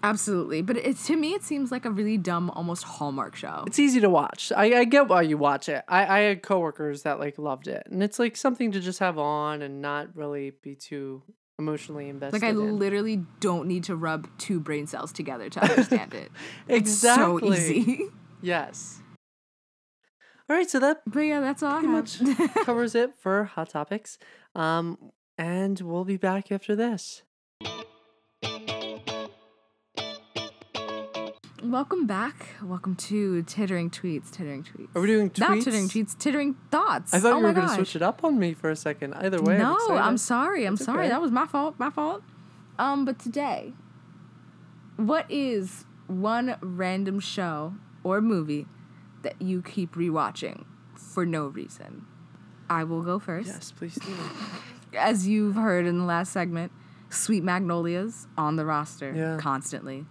Absolutely. But it's to me it seems like a really dumb, almost Hallmark show. It's easy to watch. I, I get why you watch it. I, I had coworkers that like loved it, and it's like something to just have on and not really be too emotionally invested. Like I in. literally don't need to rub two brain cells together to understand it. exactly. It's so easy. Yes. All right, so that But yeah, that's all I pretty have. much covers it for hot topics. Um, and we'll be back after this. Welcome back. Welcome to Tittering Tweets. Tittering Tweets. Are we doing tweets? Not Tittering Tweets, Tittering Thoughts. I thought oh you were going to switch it up on me for a second. Either way, no, I'm, I'm sorry. I'm sorry. okay. That was my fault. My fault. Um, but today, what is one random show or movie that you keep rewatching for no reason? I will go first. Yes, please do. As you've heard in the last segment, Sweet Magnolias on the roster Yeah. constantly.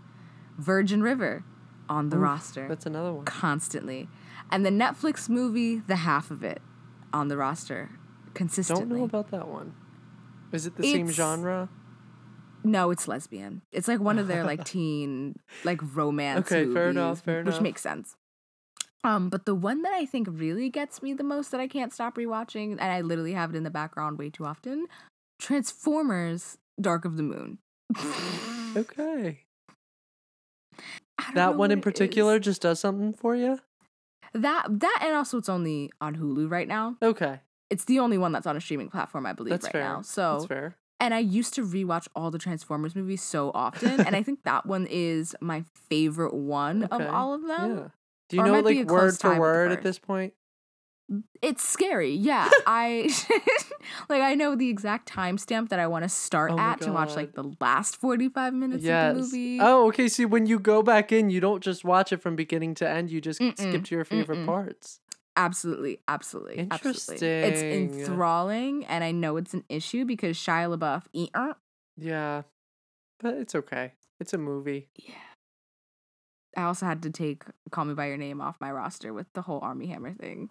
Virgin River on the roster That's another one. constantly. And the Netflix movie The Half of It on the roster consistently. Don't know about that one. Is it the same genre? No, it's lesbian. It's like one of their like teen like romance Okay, movies, fair enough, fair enough. which makes sense. Um, but the one that I think really gets me the most that I can't stop rewatching, and I literally have it in the background way too often, Transformers: Dark of the Moon. Okay. That one in particular just does something for you? That that and also it's only on Hulu right now. Okay. It's the only one that's on a streaming platform, I believe, That's right fair. now. So That's fair. And I used to rewatch all the Transformers movies so often, and I think that one is my favorite one of all of them. Yeah. Do you Or know might be a like word for word at this point? It's scary. Yeah, I like I know the exact timestamp that I want to start Oh at to watch like the last 45 minutes Yes. of the movie. Oh, okay. See, when you go back in, you don't just watch it from beginning to end. You just skip Mm-mm, to your favorite mm-mm. parts. Absolutely, absolutely, absolutely. It's enthralling, and I know it's an issue because Shia LaBeouf. eh, Yeah, but it's okay. It's a movie. Yeah. I also had to take "Call Me by Your Name" off my roster with the whole Armie Hammer thing.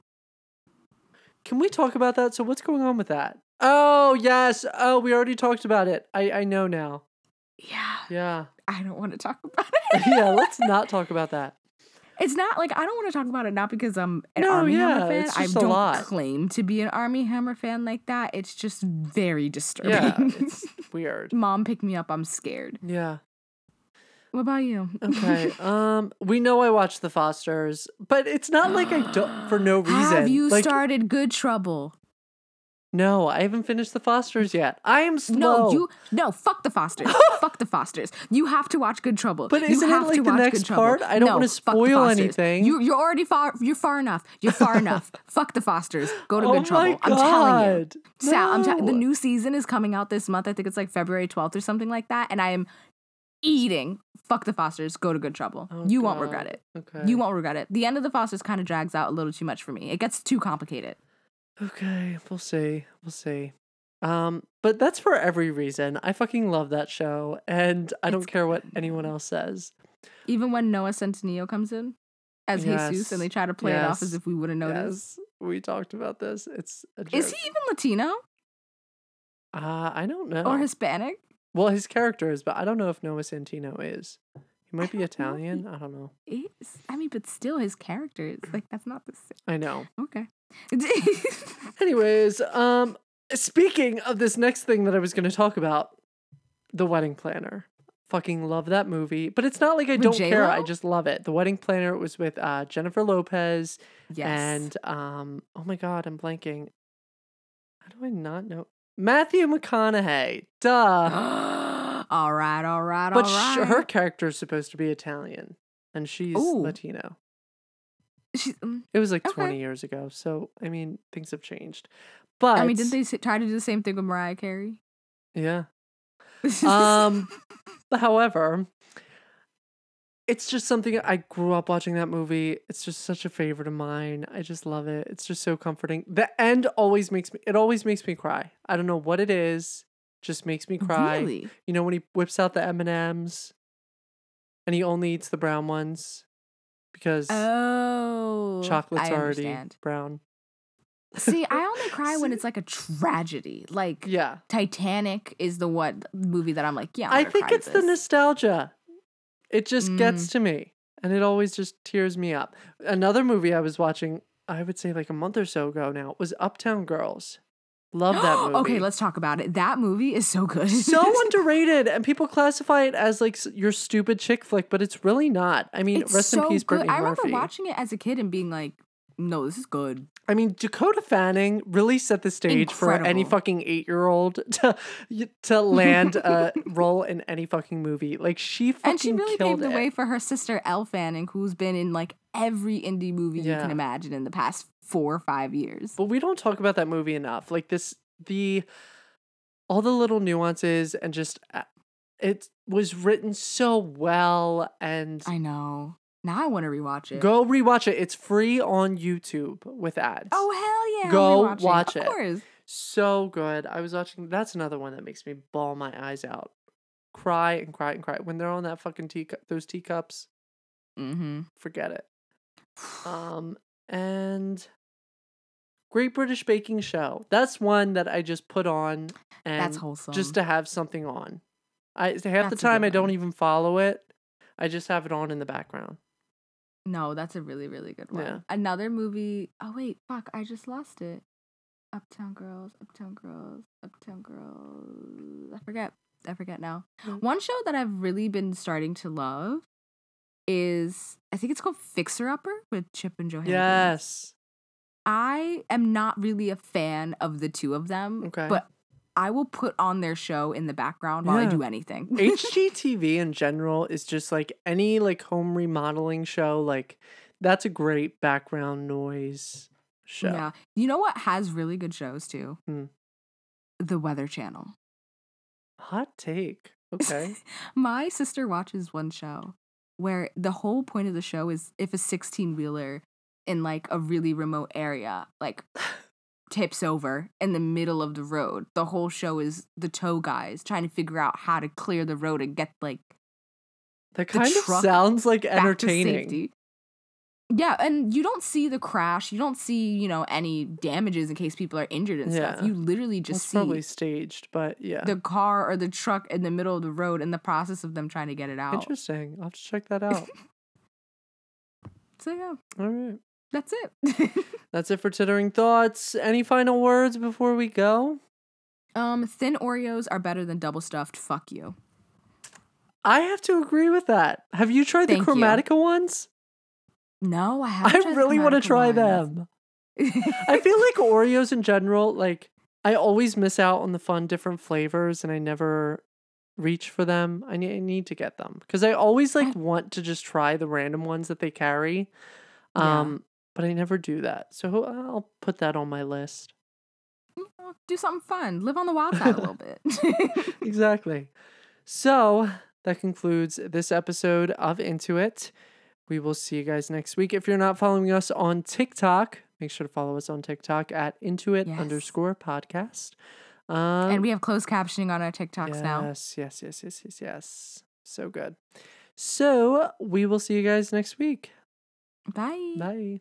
Can we talk about that? So, what's going on with that? Oh, yes. Oh, we already talked about it. I I know now. Yeah, Yeah. I don't want to talk about it. yeah. Let's not talk about that. It's not like I don't want to talk about it not because I'm an No, Army yeah, Hammer fan. it's I just a don't lot. claim to be an Armie Hammer fan like that. It's just very disturbing. Yeah, it's weird. Mom, pick me up. I'm scared. Yeah. What about you? Okay. um, we know I watched The Fosters, but it's not like I don't for no reason. Have you like, started Good Trouble? No, I haven't finished The Fosters yet. I am slow. No, you no. Fuck the Fosters. fuck the Fosters. You have to watch Good Trouble. But you isn't it have like to the watch next Good Trouble. part? I don't No, wanna spoil anything. You, you're already far. You're far enough. You're far enough. Fuck the Fosters. Go to oh Good Trouble. I'm telling you. God. Sal, I'm the new season is coming out this month. I think it's like February 12th or something like that. And I am eating. Fuck the Fosters. Go to Good Trouble. Oh, you won't regret it. Okay. You won't regret it. The end of the Fosters kind of drags out a little too much for me. It gets too complicated. Okay, we'll see. We'll see. Um, but that's for every reason. I fucking love that show, and I don't It's care what anyone else says. Even when Noah Centineo comes in as Jesus and they try to play it off as if we wouldn't notice. Yes, we talked about this. It's a joke. Is he even Latino Uh, I don't know. or Hispanic? Well, his character is, but I don't know if Noah Centineo is. He might be know if Italian. I don't know. Is I mean, but still, his character is like that's not the same. I know. Okay. Anyways, um, speaking of this next thing that I was going to talk about, The Wedding Planner. Fucking love that movie, but it's not like I With don't care. I just love it. The Wedding Planner was with uh, Jennifer Lopez yes. and um, oh my god, I'm blanking. How do I not know Matthew McConaughey? Duh. all right, all right, but all right. her character is supposed to be Italian, and she's Ooh. Latino. She's, mm, It was like Okay. 20 years ago, so I mean things have changed. But I mean, didn't they try to do the same thing with Mariah Carey? Yeah. Um, however, it's just something I grew up watching that movie. It's just such a favorite of mine. I just love it. It's just so comforting. The end always makes me. It always makes me cry. I don't know what it is. Just makes me cry. Really? You know when he whips out the M and he only eats the brown ones because Oh, chocolate's I already understand. brown. See, I only cry when it's like a tragedy. Like yeah. Titanic is the one movie that I'm like, yeah. I'm I think it's the nostalgia. It just Mm. gets to me and it always just tears me up. Another movie I was watching, I would say like a month or so ago now, was Uptown Girls. Love that movie. okay, let's talk about it. That movie is so good. so underrated and people classify it as like your stupid chick flick, but it's really not. I mean, it's rest so in peace, good. Brittany I remember Murphy. watching it as a kid and being like, no, this is good. I mean, Dakota Fanning really set the stage for any fucking eight year old to to land a role in any fucking movie. Like she fucking And she really paved the way for her sister Elle Fanning, who's been in like every indie movie you can imagine in the past four or five years. But we don't talk about that movie enough. Like this, the all the little nuances and just uh, it was written so well. And I know. Now I want to rewatch it. go rewatch it. It's free on YouTube with ads. Oh hell yeah! Go watch Of it. course. so good. I was watching. That's another one that makes me bawl my eyes out, cry and cry and cry when they're on that fucking tea those teacups. Mm-hmm. Forget it. Um and Great British Baking Show. That's one that I just put on and That's wholesome. just to have something on. I half the That's good time I don't even follow it. I just have it on in the background. No, that's a really really good one. Yeah. Another movie. Oh wait, fuck! I just lost it. Uptown Girls, Uptown Girls, Uptown Girls. I forget. I forget now. Mm. One show that I've really been starting to love is I think it's called Fixer Upper with Chip and Joanna. Yes. I am not really a fan of the two of them. Okay. But I will put on their show in the background while I do anything. HGTV in general is just like any like home remodeling show. Like that's a great background noise show. Yeah. You know what has really good shows too? Hmm. The Weather Channel. Hot take. Okay. My sister watches one show where the whole point of the show is if a 16 wheeler in like a really remote area, like tips over in the middle of the road, the whole show is the tow guys trying to figure out how to clear the road and get like that the kind of sounds like entertaining. Yeah, and you don't see the crash. You don't see, you know, any damages in case people are injured and stuff. You literally just see probably staged, but yeah. the car or the truck in the middle of the road in the process of them trying to get it out. Interesting. I'll have to check that out. So yeah, All right. That's it. That's it for Tittering Thoughts. Any final words before we go? um, thin Oreos are better than double stuffed. Fuck you. I have to agree with that. Have you tried Thank the you. Chromatica ones? No, I haven't. I really want to try ones. them. I feel like Oreos in general, like I always miss out on the fun different flavors and I never reach for them. I need, I need to get them because I always like want to just try the random ones that they carry. Um but I never do that. So I'll put that on my list. Do something fun. Live on the wild side a little bit. exactly. So that concludes this episode of Into It. We will see you guys next week. If you're not following us on TikTok, make sure to follow us on TikTok at Intuit Yes. underscore podcast. Um, and we have closed captioning on our TikToks now. yes, yes, yes, yes, yes, yes. So good. So we will see you guys next week. Bye. Bye.